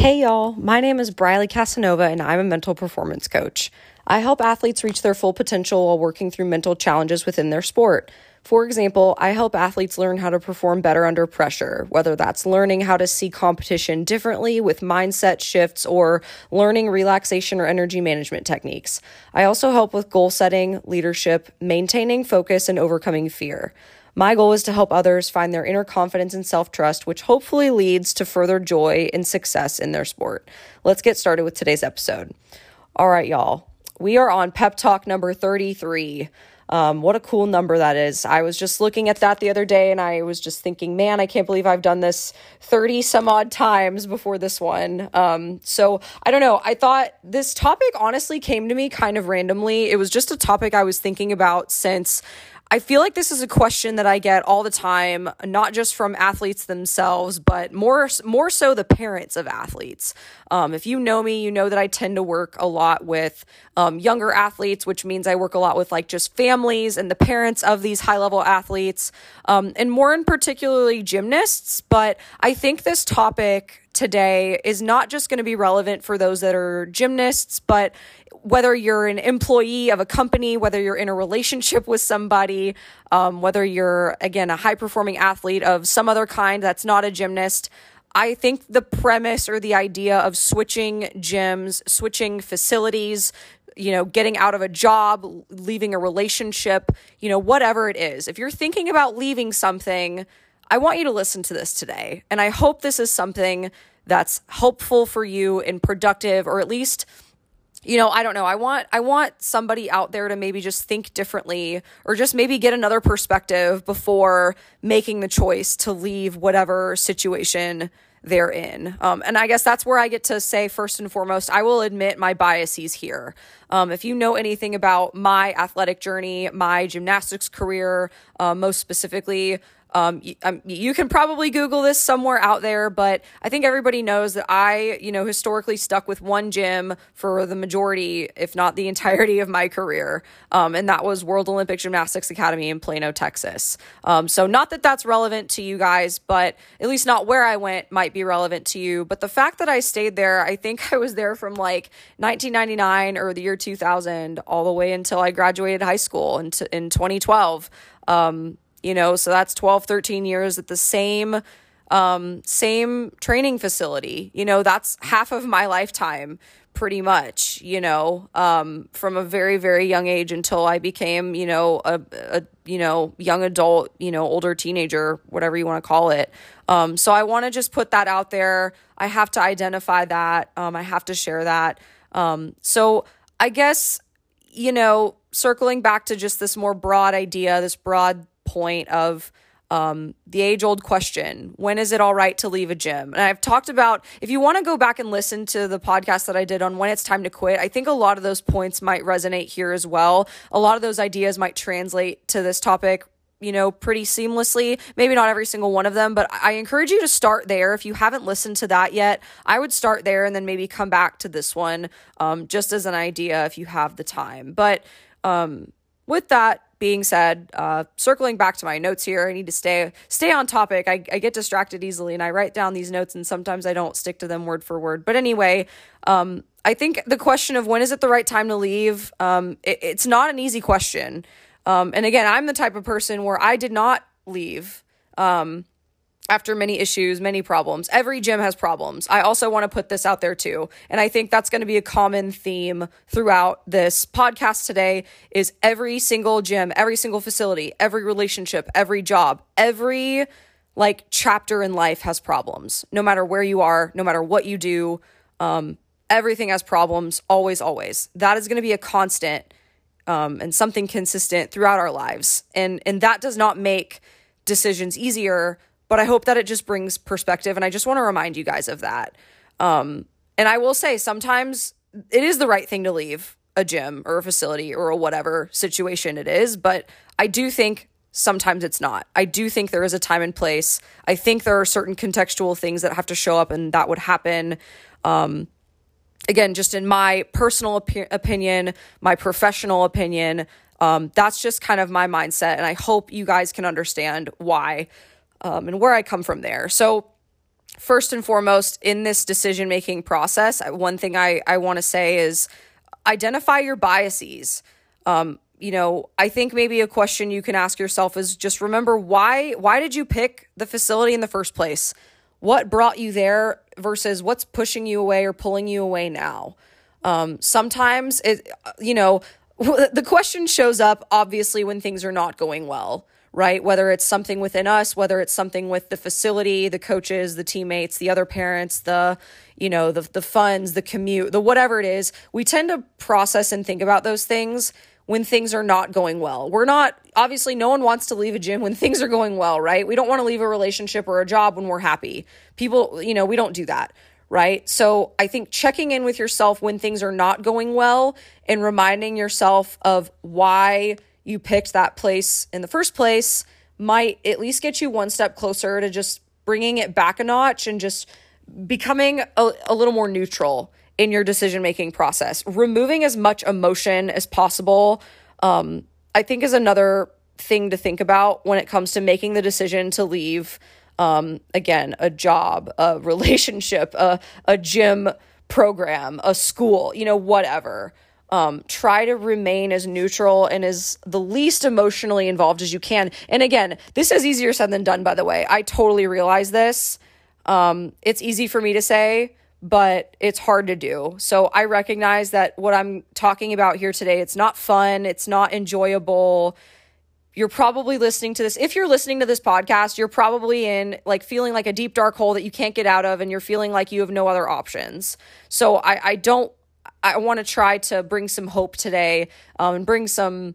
Hey y'all, my name is Briley Casanova and I'm a mental performance coach. I help athletes reach their full potential while working through mental challenges within their sport. For example, I help athletes learn how to perform better under pressure, whether that's learning how to see competition differently with mindset shifts or learning relaxation or energy management techniques. I also help with goal setting, leadership, maintaining focus, and overcoming fear. My goal is to help others find their inner confidence and self trust, which hopefully leads to further joy and success in their sport. Let's get started with today's episode. All right, y'all. We are on pep talk number 33. Um, what a cool number that is. I was just looking at that the other day and I was just thinking, man, I can't believe I've done this 30 some odd times before this one. Um, so I don't know. I thought this topic honestly came to me kind of randomly. It was just a topic I was thinking about since I feel like this is a question that I get all the time, not just from athletes themselves, but more more so the parents of athletes. Um, if you know me, you know that I tend to work a lot with um, younger athletes, which means I work a lot with like just families and the parents of these high level athletes, um, and more in particularly gymnasts. But I think this topic today is not just going to be relevant for those that are gymnasts, but whether you're an employee of a company, whether you're in a relationship with somebody, um, whether you're, again, a high performing athlete of some other kind that's not a gymnast, I think the premise or the idea of switching gyms, switching facilities, you know, getting out of a job, leaving a relationship, you know, whatever it is, if you're thinking about leaving something, I want you to listen to this today. And I hope this is something that's helpful for you and productive, or at least you know i don't know. I want i want somebody out there to maybe just think differently or just maybe get another perspective before making the choice to leave whatever situation they're in. Um, and i guess that's where i get to say first and foremost i will admit my biases here. Um, if you know anything about my athletic journey my gymnastics career uh, most specifically um, you, um, you can probably Google this somewhere out there, but I think everybody knows that I, you know, historically stuck with one gym for the majority, if not the entirety of my career. Um, and that was World Olympic Gymnastics Academy in Plano, Texas. Um, so, not that that's relevant to you guys, but at least not where I went might be relevant to you. But the fact that I stayed there, I think I was there from like 1999 or the year 2000 all the way until I graduated high school in, t- in 2012. Um, you know so that's 12 13 years at the same um, same training facility. You know that's half of my lifetime pretty much you know um, from a very very young age until i became you know a, a you know young adult you know older teenager whatever you want to call it. Um, so i want to just put that out there. I have to identify that. Um, i have to share that. Um, so i guess you know circling back to just this more broad idea this broad point of um, the age old question when is it all right to leave a gym? And I've talked about, if you want to go back and listen to the podcast that I did on when it's time to quit, I think a lot of those points might resonate here as well. A lot of those ideas might translate to this topic you know, pretty seamlessly. Maybe not every single one of them, but I encourage you to start there. If you haven't listened to that yet, I would start there and then maybe come back to this one um, just as an idea if you have the time. But um, with that, being said, uh, circling back to my notes here, I need to stay stay on topic. I, I get distracted easily, and I write down these notes, and sometimes I don't stick to them word for word. But anyway, um, I think the question of when is it the right time to leave, um, it, it's not an easy question. Um, and again, I'm the type of person where I did not leave. Um, after many issues, many problems. Every gym has problems. I also want to put this out there too. And I think that's going to be a common theme throughout this podcast today is every single gym, every single facility, every relationship, every job, every like chapter in life has problems. No matter where you are, no matter what you do, um, everything has problems always always. That is going to be a constant um, and something consistent throughout our lives. And and that does not make decisions easier but I hope that it just brings perspective. And I just want to remind you guys of that. Um, and I will say sometimes it is the right thing to leave a gym or a facility or a whatever situation it is. But I do think sometimes it's not. I do think there is a time and place. I think there are certain contextual things that have to show up and that would happen. Um, again, just in my personal op- opinion, my professional opinion, um, that's just kind of my mindset. And I hope you guys can understand why um, and where I come from there. So, first and foremost, in this decision making process, one thing I, I want to say is identify your biases. Um, you know, I think maybe a question you can ask yourself is just remember why why did you pick the facility in the first place? What brought you there versus what's pushing you away or pulling you away now? Um, sometimes it, you know, the question shows up obviously when things are not going well, right? Whether it's something within us, whether it's something with the facility, the coaches, the teammates, the other parents, the, you know, the the funds, the commute, the whatever it is, we tend to process and think about those things when things are not going well. We're not, obviously, no one wants to leave a gym when things are going well, right? We don't want to leave a relationship or a job when we're happy. People, you know, we don't do that, right? So I think checking in with yourself when things are not going well and reminding yourself of why you picked that place in the first place might at least get you one step closer to just bringing it back a notch and just becoming a, a little more neutral in your decision making process. Removing as much emotion as possible, um, I think, is another thing to think about when it comes to making the decision to leave. Um, again, a job, a relationship, a, a gym program, a school, you know, whatever. Um, try to remain as neutral and as the least emotionally involved as you can. And again, this is easier said than done, by the way. I totally realize this. Um, it's easy for me to say, but it's hard to do. So I recognize that what I'm talking about here today, it's not fun, it's not enjoyable. You're probably listening to this. If you're listening to this podcast, you're probably in like feeling like a deep dark hole that you can't get out of and you're feeling like you have no other options. So I, I don't I want to try to bring some hope today um, and bring some,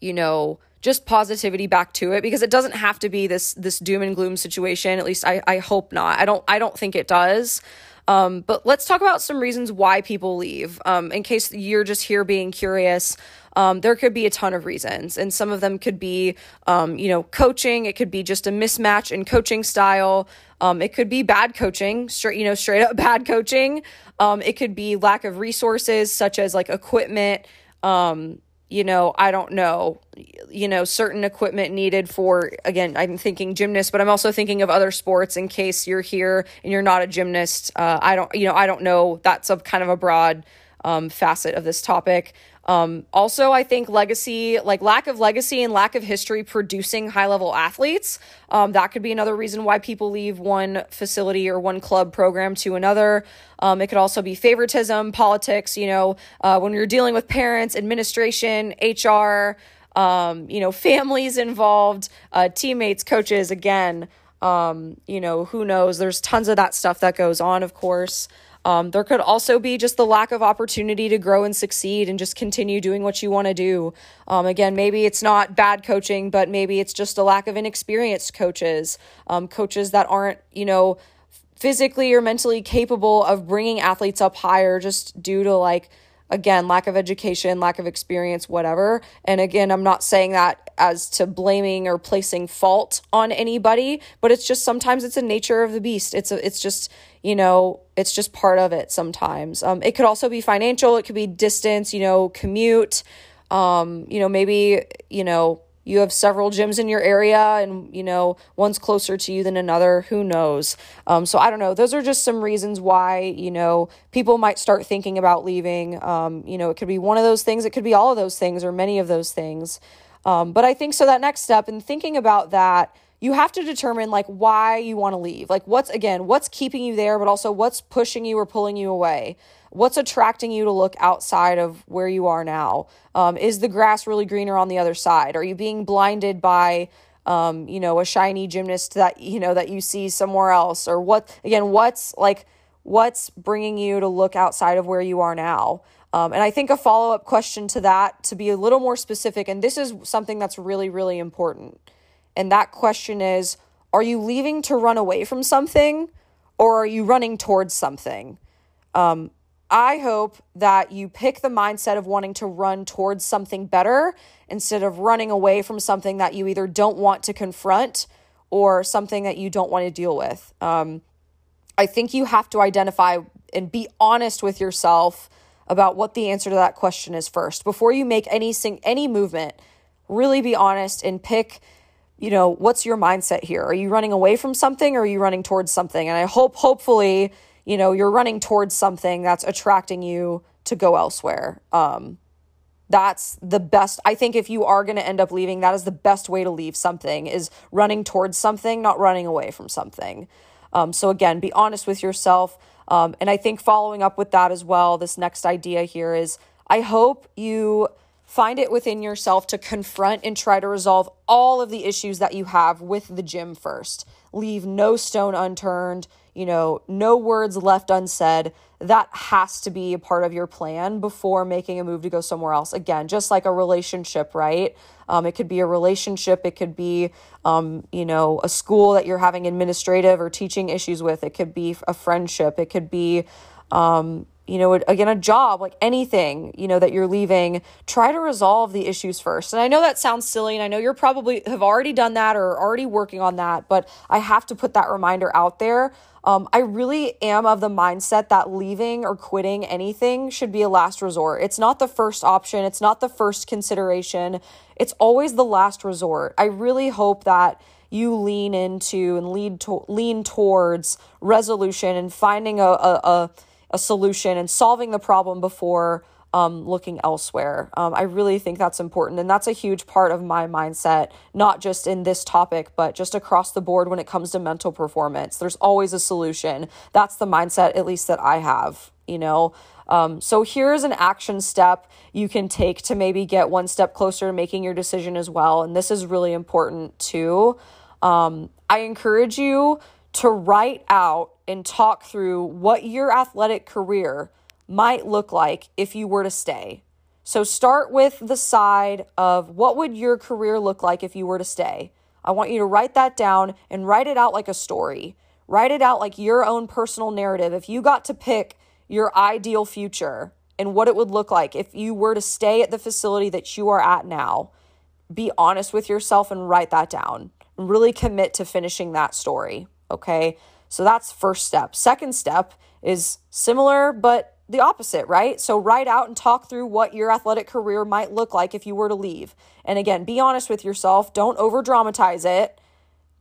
you know, just positivity back to it because it doesn't have to be this this doom and gloom situation. At least I, I hope not. I don't I don't think it does. Um, but let's talk about some reasons why people leave. Um, in case you're just here being curious, um, there could be a ton of reasons, and some of them could be, um, you know, coaching. It could be just a mismatch in coaching style. Um, it could be bad coaching, straight, you know, straight up bad coaching. Um, it could be lack of resources, such as like equipment. Um, you know, I don't know, you know, certain equipment needed for, again, I'm thinking gymnast, but I'm also thinking of other sports in case you're here and you're not a gymnast. Uh, I don't, you know, I don't know. That's a kind of a broad um, facet of this topic. Um, also, I think legacy, like lack of legacy and lack of history producing high level athletes, um, that could be another reason why people leave one facility or one club program to another. Um, it could also be favoritism, politics, you know, uh, when you're dealing with parents, administration, HR, um, you know, families involved, uh, teammates, coaches, again, um, you know, who knows? There's tons of that stuff that goes on, of course. Um, there could also be just the lack of opportunity to grow and succeed and just continue doing what you want to do. Um, again, maybe it's not bad coaching, but maybe it's just a lack of inexperienced coaches, um, coaches that aren't, you know, physically or mentally capable of bringing athletes up higher just due to like again lack of education lack of experience whatever and again i'm not saying that as to blaming or placing fault on anybody but it's just sometimes it's a nature of the beast it's a, it's just you know it's just part of it sometimes. Um, it could also be financial it could be distance you know commute. Um, you know maybe you know you have several gyms in your area and you know one's closer to you than another who knows? Um, so i don't know those are just some reasons why you know people might start thinking about leaving. Um, you know it could be one of those things it could be all of those things or many of those things. Um, but i think so that next step and thinking about that you have to determine like why you want to leave like what's again what's keeping you there but also what's pushing you or pulling you away what's attracting you to look outside of where you are now? Um, is the grass really greener on the other side? Are you being blinded by, um, you know, a shiny gymnast that you know that you see somewhere else, or what? Again, what's like, what's bringing you to look outside of where you are now? Um, and I think a follow up question to that, to be a little more specific, and this is something that's really, really important. And that question is Are you leaving to run away from something, or are you running towards something? Um, I hope that you pick the mindset of wanting to run towards something better instead of running away from something that you either don't want to confront or something that you don't want to deal with. Um, I think you have to identify and be honest with yourself about what the answer to that question is first before you make any sing- any movement. Really be honest and pick you know, what's your mindset here? Are you running away from something or are you running towards something? And I hope, hopefully, you know, you're running towards something that's attracting you to go elsewhere. Um, that's the best. I think if you are going to end up leaving, that is the best way to leave something is running towards something, not running away from something. Um, so again, be honest with yourself. Um, and I think following up with that as well, this next idea here is I hope you Find it within yourself to confront and try to resolve all of the issues that you have with the gym first. Leave no stone unturned, you know, no words left unsaid. That has to be a part of your plan before making a move to go somewhere else. Again, just like a relationship, right? Um, it could be a relationship, it could be, um, you know, a school that you're having administrative or teaching issues with, it could be a friendship, it could be, um, you know, again, a job, like anything, you know, that you're leaving, try to resolve the issues first. And I know that sounds silly, and I know you're probably have already done that or already working on that, but I have to put that reminder out there. Um, I really am of the mindset that leaving or quitting anything should be a last resort. It's not the first option, it's not the first consideration, it's always the last resort. I really hope that you lean into and lead to, lean towards resolution and finding a, a, a a solution and solving the problem before um, looking elsewhere. Um, I really think that's important. And that's a huge part of my mindset, not just in this topic, but just across the board when it comes to mental performance. There's always a solution. That's the mindset, at least that I have, you know? Um, so here's an action step you can take to maybe get one step closer to making your decision as well. And this is really important too. Um, I encourage you to write out and talk through what your athletic career might look like if you were to stay. So start with the side of what would your career look like if you were to stay. I want you to write that down and write it out like a story. Write it out like your own personal narrative. If you got to pick your ideal future and what it would look like if you were to stay at the facility that you are at now, be honest with yourself and write that down. Really commit to finishing that story. Okay. So that's first step. Second step is similar, but the opposite, right? So write out and talk through what your athletic career might look like if you were to leave. And again, be honest with yourself. Don't over dramatize it.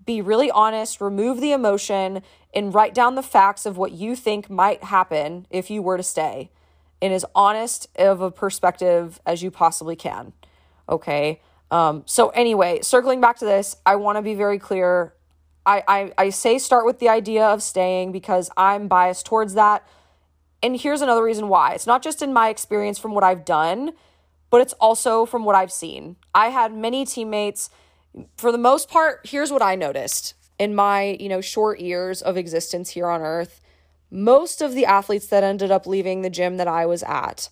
Be really honest, remove the emotion, and write down the facts of what you think might happen if you were to stay. In as honest of a perspective as you possibly can. Okay. Um, so, anyway, circling back to this, I want to be very clear. I, I, I say start with the idea of staying because I'm biased towards that. And here's another reason why it's not just in my experience from what I've done, but it's also from what I've seen. I had many teammates, for the most part, here's what I noticed in my, you know, short years of existence here on earth. Most of the athletes that ended up leaving the gym that I was at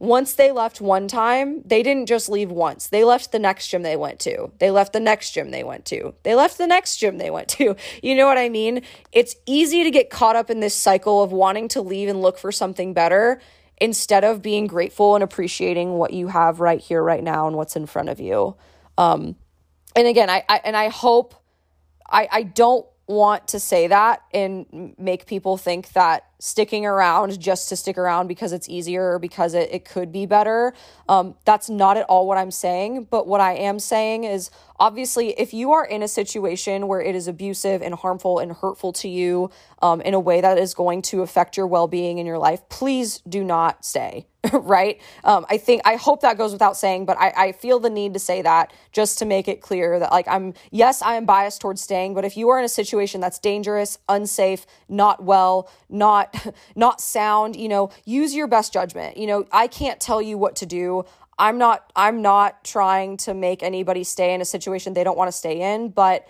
once they left one time, they didn't just leave once. They left the next gym they went to. They left the next gym they went to. They left the next gym they went to. You know what I mean? It's easy to get caught up in this cycle of wanting to leave and look for something better instead of being grateful and appreciating what you have right here, right now, and what's in front of you. Um, and again, I, I and I hope I I don't want to say that and make people think that sticking around just to stick around because it's easier or because it, it could be better. Um, that's not at all what I'm saying. But what I am saying is obviously, if you are in a situation where it is abusive and harmful and hurtful to you um, in a way that is going to affect your well being in your life, please do not stay. right? Um, I think, I hope that goes without saying, but I, I feel the need to say that just to make it clear that, like, I'm, yes, I am biased towards staying, but if you are in a situation that's dangerous, unsafe, not well, not, not sound, you know, use your best judgment. You know, I can't tell you what to do. I'm not, I'm not trying to make anybody stay in a situation they don't want to stay in, but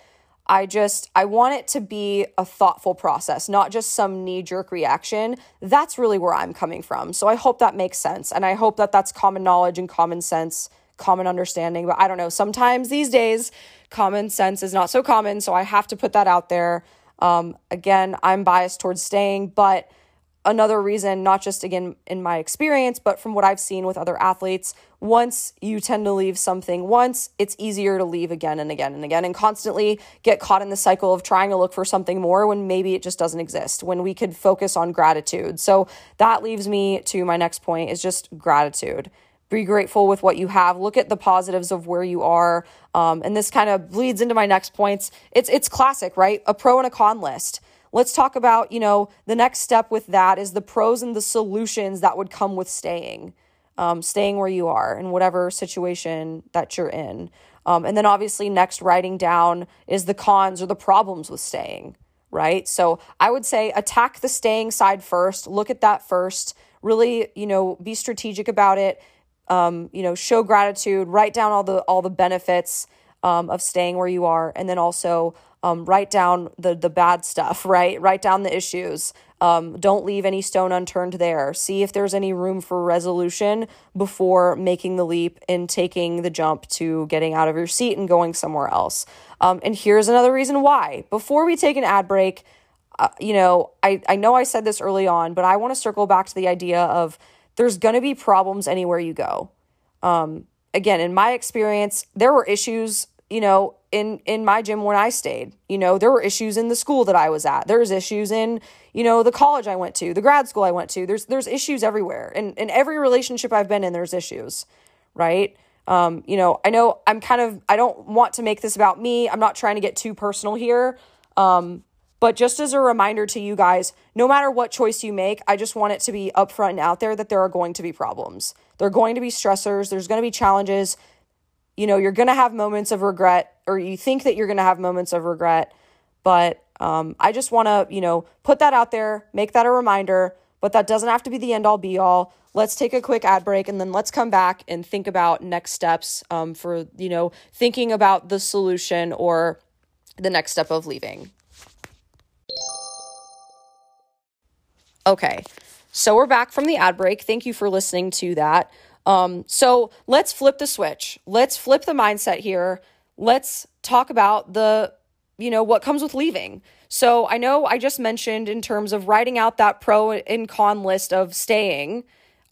I just I want it to be a thoughtful process, not just some knee-jerk reaction. That's really where I'm coming from. So I hope that makes sense and I hope that that's common knowledge and common sense, common understanding, but I don't know, sometimes these days common sense is not so common, so I have to put that out there. Um, again, I'm biased towards staying, but another reason, not just again in my experience, but from what I've seen with other athletes, once you tend to leave something once, it's easier to leave again and again and again and constantly get caught in the cycle of trying to look for something more when maybe it just doesn't exist, when we could focus on gratitude. So that leaves me to my next point is just gratitude. be grateful with what you have. Look at the positives of where you are. Um, and this kind of bleeds into my next points. It's it's classic, right? A pro and a con list. Let's talk about, you know, the next step with that is the pros and the solutions that would come with staying, um, staying where you are in whatever situation that you're in. Um, and then obviously, next, writing down is the cons or the problems with staying, right? So I would say attack the staying side first, look at that first, really, you know, be strategic about it um, you know, show gratitude, write down all the all the benefits um, of staying where you are, and then also um, write down the the bad stuff. Right, write down the issues. Um, don't leave any stone unturned there. See if there's any room for resolution before making the leap and taking the jump to getting out of your seat and going somewhere else. Um, and here's another reason why. Before we take an ad break, uh, you know, I, I know I said this early on, but I want to circle back to the idea of there's going to be problems anywhere you go. Um, again, in my experience, there were issues, you know, in in my gym when I stayed. You know, there were issues in the school that I was at. There's issues in, you know, the college I went to, the grad school I went to. There's there's issues everywhere. And in every relationship I've been in, there's issues, right? Um, you know, I know I'm kind of I don't want to make this about me. I'm not trying to get too personal here. Um, but just as a reminder to you guys, no matter what choice you make, I just want it to be upfront and out there that there are going to be problems. There are going to be stressors, there's going to be challenges. You know, you're going to have moments of regret, or you think that you're going to have moments of regret. But um, I just want to, you know, put that out there, make that a reminder, but that doesn't have to be the end all be all. Let's take a quick ad break and then let's come back and think about next steps um, for, you know, thinking about the solution or the next step of leaving. Okay, so we're back from the ad break. Thank you for listening to that. Um, so let's flip the switch. Let's flip the mindset here. Let's talk about the, you know, what comes with leaving. So I know I just mentioned in terms of writing out that pro and con list of staying.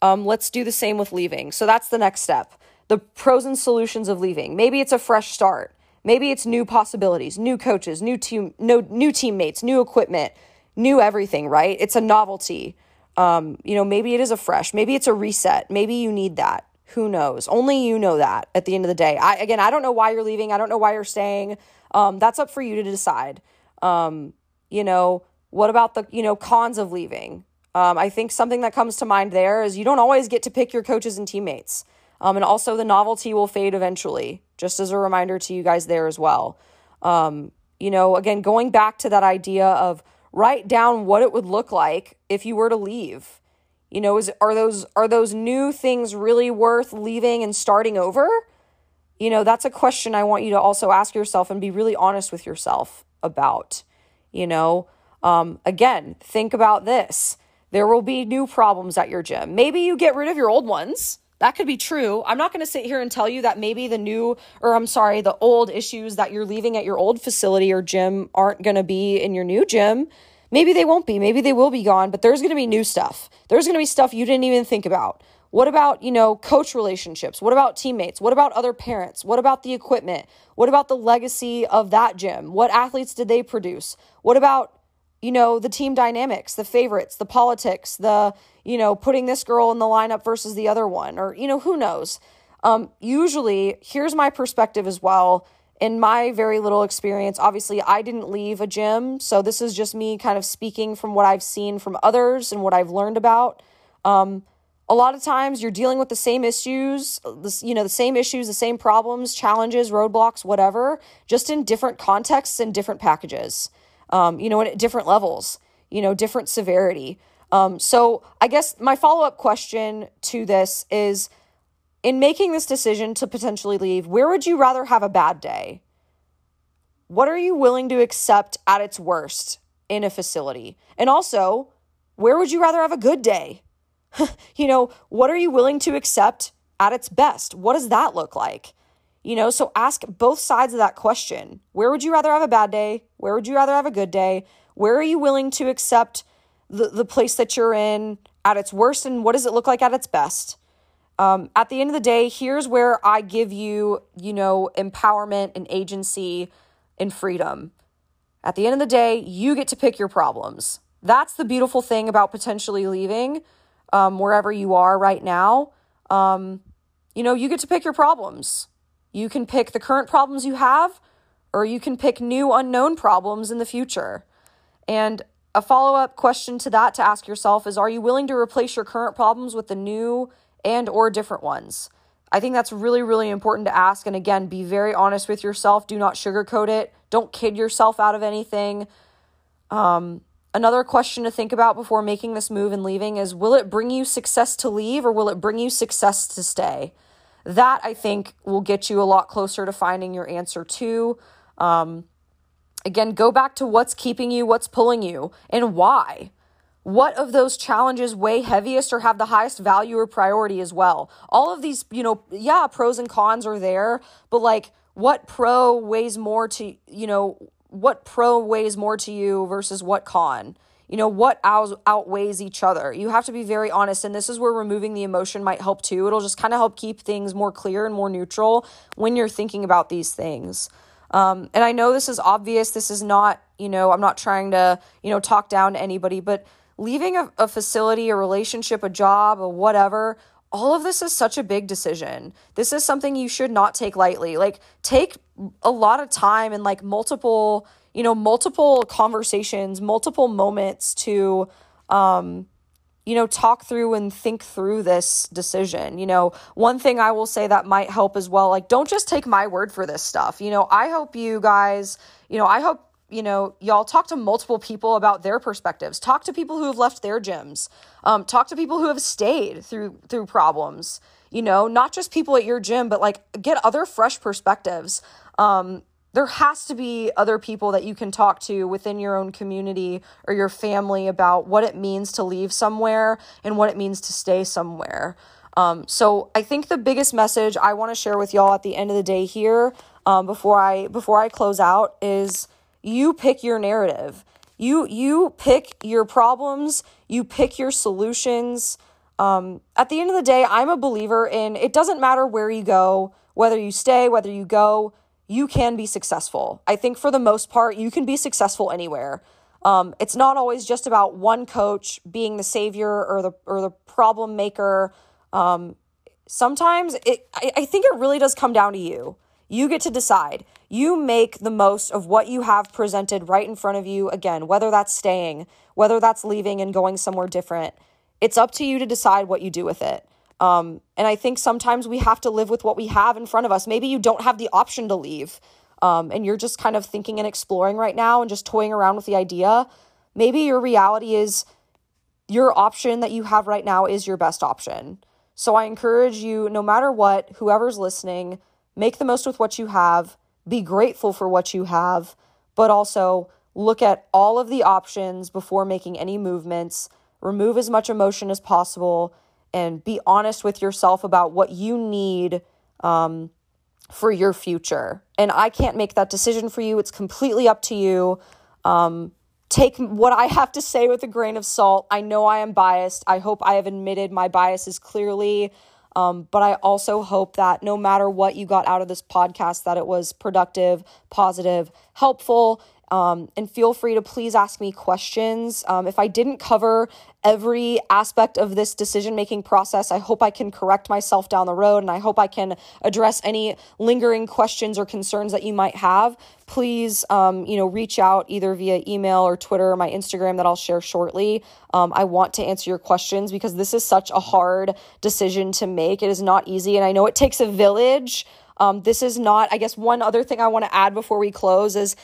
Um, let's do the same with leaving. So that's the next step. The pros and solutions of leaving. Maybe it's a fresh start. Maybe it's new possibilities, new coaches, new team, no new teammates, new equipment, new everything, right? It's a novelty. Um, you know, maybe it is a fresh, maybe it's a reset. Maybe you need that. Who knows? Only you know that at the end of the day. I again, I don't know why you're leaving. I don't know why you're staying. Um, that's up for you to decide. Um, you know, what about the, you know, cons of leaving? Um, I think something that comes to mind there is you don't always get to pick your coaches and teammates. Um, and also the novelty will fade eventually, just as a reminder to you guys there as well. Um, you know, again, going back to that idea of write down what it would look like if you were to leave. You know, is are those are those new things really worth leaving and starting over? You know, that's a question I want you to also ask yourself and be really honest with yourself about. You know, um, again, think about this. There will be new problems at your gym. Maybe you get rid of your old ones. That could be true. I'm not going to sit here and tell you that maybe the new, or I'm sorry, the old issues that you're leaving at your old facility or gym aren't going to be in your new gym. Maybe they won't be. Maybe they will be gone, but there's going to be new stuff. There's going to be stuff you didn't even think about. What about, you know, coach relationships? What about teammates? What about other parents? What about the equipment? What about the legacy of that gym? What athletes did they produce? What about you know, the team dynamics, the favorites, the politics, the, you know, putting this girl in the lineup versus the other one, or, you know, who knows. Um, usually, here's my perspective as well. In my very little experience, obviously, I didn't leave a gym. So, this is just me kind of speaking from what I've seen from others and what I've learned about. Um, a lot of times you're dealing with the same issues, you know, the same issues, the same problems, challenges, roadblocks, whatever, just in different contexts and different packages um, you know, at different levels, you know, different severity. Um, so I guess my follow up question to this is in making this decision to potentially leave, where would you rather have a bad day? What are you willing to accept at its worst in a facility? And also, where would you rather have a good day? you know, what are you willing to accept at its best? What does that look like? You know, so ask both sides of that question. Where would you rather have a bad day? Where would you rather have a good day? Where are you willing to accept the, the place that you're in at its worst and what does it look like at its best? Um, at the end of the day, here's where I give you, you know, empowerment and agency and freedom. At the end of the day, you get to pick your problems. That's the beautiful thing about potentially leaving um, wherever you are right now. Um, you know, you get to pick your problems. You can pick the current problems you have, or you can pick new unknown problems in the future. And a follow up question to that to ask yourself is Are you willing to replace your current problems with the new and or different ones? I think that's really, really important to ask. And again, be very honest with yourself. Do not sugarcoat it. Don't kid yourself out of anything. Um, another question to think about before making this move and leaving is will it bring you success to leave or will it bring you success to stay? That I think will get you a lot closer to finding your answer too. Um, again, go back to what's keeping you, what's pulling you, and why. What of those challenges weigh heaviest or have the highest value or priority as well? All of these, you know, yeah, pros and cons are there, but like what pro weighs more to, you know, what pro weighs more to you versus what con? You know, what out- outweighs each other? You have to be very honest. And this is where removing the emotion might help too. It'll just kind of help keep things more clear and more neutral when you're thinking about these things. Um, and I know this is obvious. This is not, you know, I'm not trying to, you know, talk down to anybody, but leaving a, a facility, a relationship, a job, or whatever, all of this is such a big decision. This is something you should not take lightly. Like, take a lot of time and like multiple, you know, multiple conversations, multiple moments to, um, you know, talk through and think through this decision. You know, one thing I will say that might help as well, like, don't just take my word for this stuff. You know, I hope you guys, you know, I hope you know, y'all talk to multiple people about their perspectives. Talk to people who have left their gyms. Um, talk to people who have stayed through through problems. You know, not just people at your gym, but like get other fresh perspectives. Um, there has to be other people that you can talk to within your own community or your family about what it means to leave somewhere and what it means to stay somewhere. Um, so I think the biggest message I want to share with y'all at the end of the day here, um, before I before I close out, is you pick your narrative. You you pick your problems, you pick your solutions. Um, at the end of the day, I'm a believer in it doesn't matter where you go, whether you stay, whether you go, you can be successful. I think for the most part, you can be successful anywhere. Um, it's not always just about one coach being the savior or the or the problem maker. Um, sometimes it I, I think it really does come down to you. You get to decide. You make the most of what you have presented right in front of you. Again, whether that's staying, whether that's leaving and going somewhere different, it's up to you to decide what you do with it. Um, and I think sometimes we have to live with what we have in front of us. Maybe you don't have the option to leave um, and you're just kind of thinking and exploring right now and just toying around with the idea. Maybe your reality is your option that you have right now is your best option. So I encourage you, no matter what, whoever's listening, make the most with what you have, be grateful for what you have, but also look at all of the options before making any movements, remove as much emotion as possible, and be honest with yourself about what you need um, for your future. And I can't make that decision for you, it's completely up to you. Um, take what I have to say with a grain of salt. I know I am biased. I hope I have admitted my biases clearly. Um, but I also hope that no matter what you got out of this podcast, that it was productive, positive, helpful, um, and feel free to please ask me questions. Um, if I didn't cover every aspect of this decision making process, I hope I can correct myself down the road and I hope I can address any lingering questions or concerns that you might have. Please, um, you know, reach out either via email or Twitter or my Instagram that I'll share shortly. Um, I want to answer your questions because this is such a hard decision to make. It is not easy, and I know it takes a village. Um, this is not, I guess, one other thing I want to add before we close is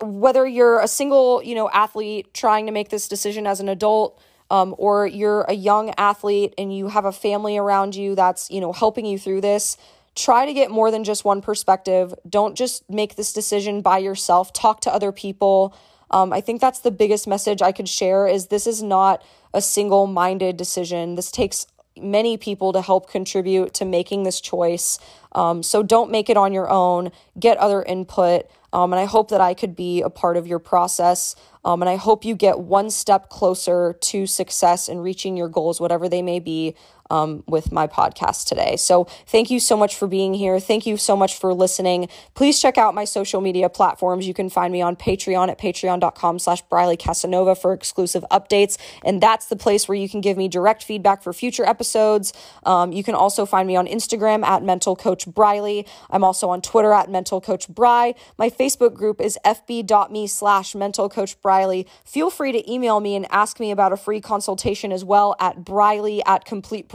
whether you're a single, you know, athlete trying to make this decision as an adult, um, or you're a young athlete and you have a family around you that's, you know, helping you through this, try to get more than just one perspective. Don't just make this decision by yourself. Talk to other people. Um, I think that's the biggest message I could share is this is not a single-minded decision. This takes many people to help contribute to making this choice. Um, so don't make it on your own. Get other input. Um, and I hope that I could be a part of your process. Um, and I hope you get one step closer to success and reaching your goals, whatever they may be. Um, with my podcast today. So thank you so much for being here. Thank you so much for listening. Please check out my social media platforms. You can find me on Patreon at patreon.com slash Briley Casanova for exclusive updates. And that's the place where you can give me direct feedback for future episodes. Um, you can also find me on Instagram at Mental Coach Briley. I'm also on Twitter at Mental Coach Bri. My Facebook group is fb.me slash Mental Coach Briley. Feel free to email me and ask me about a free consultation as well at Briley at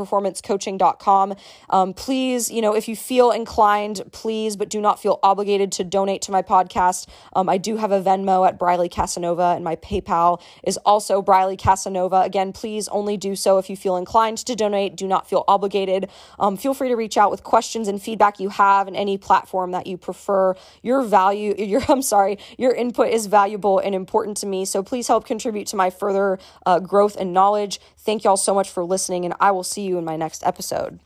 CompletePerformanceCoaching.com. Um, please, you know, if you feel inclined, please, but do not feel obligated to donate to my podcast. Um, I do have a Venmo at Briley Casanova, and my PayPal is also Briley Casanova. Again, please only do so if you feel inclined to donate. Do not feel obligated. Um, feel free to reach out with questions and feedback you have in any platform that you prefer. Your value, your I'm sorry, your input is valuable and important to me. So please help contribute to my further uh, growth and knowledge. Thank y'all so much for listening, and I will see you in my next episode.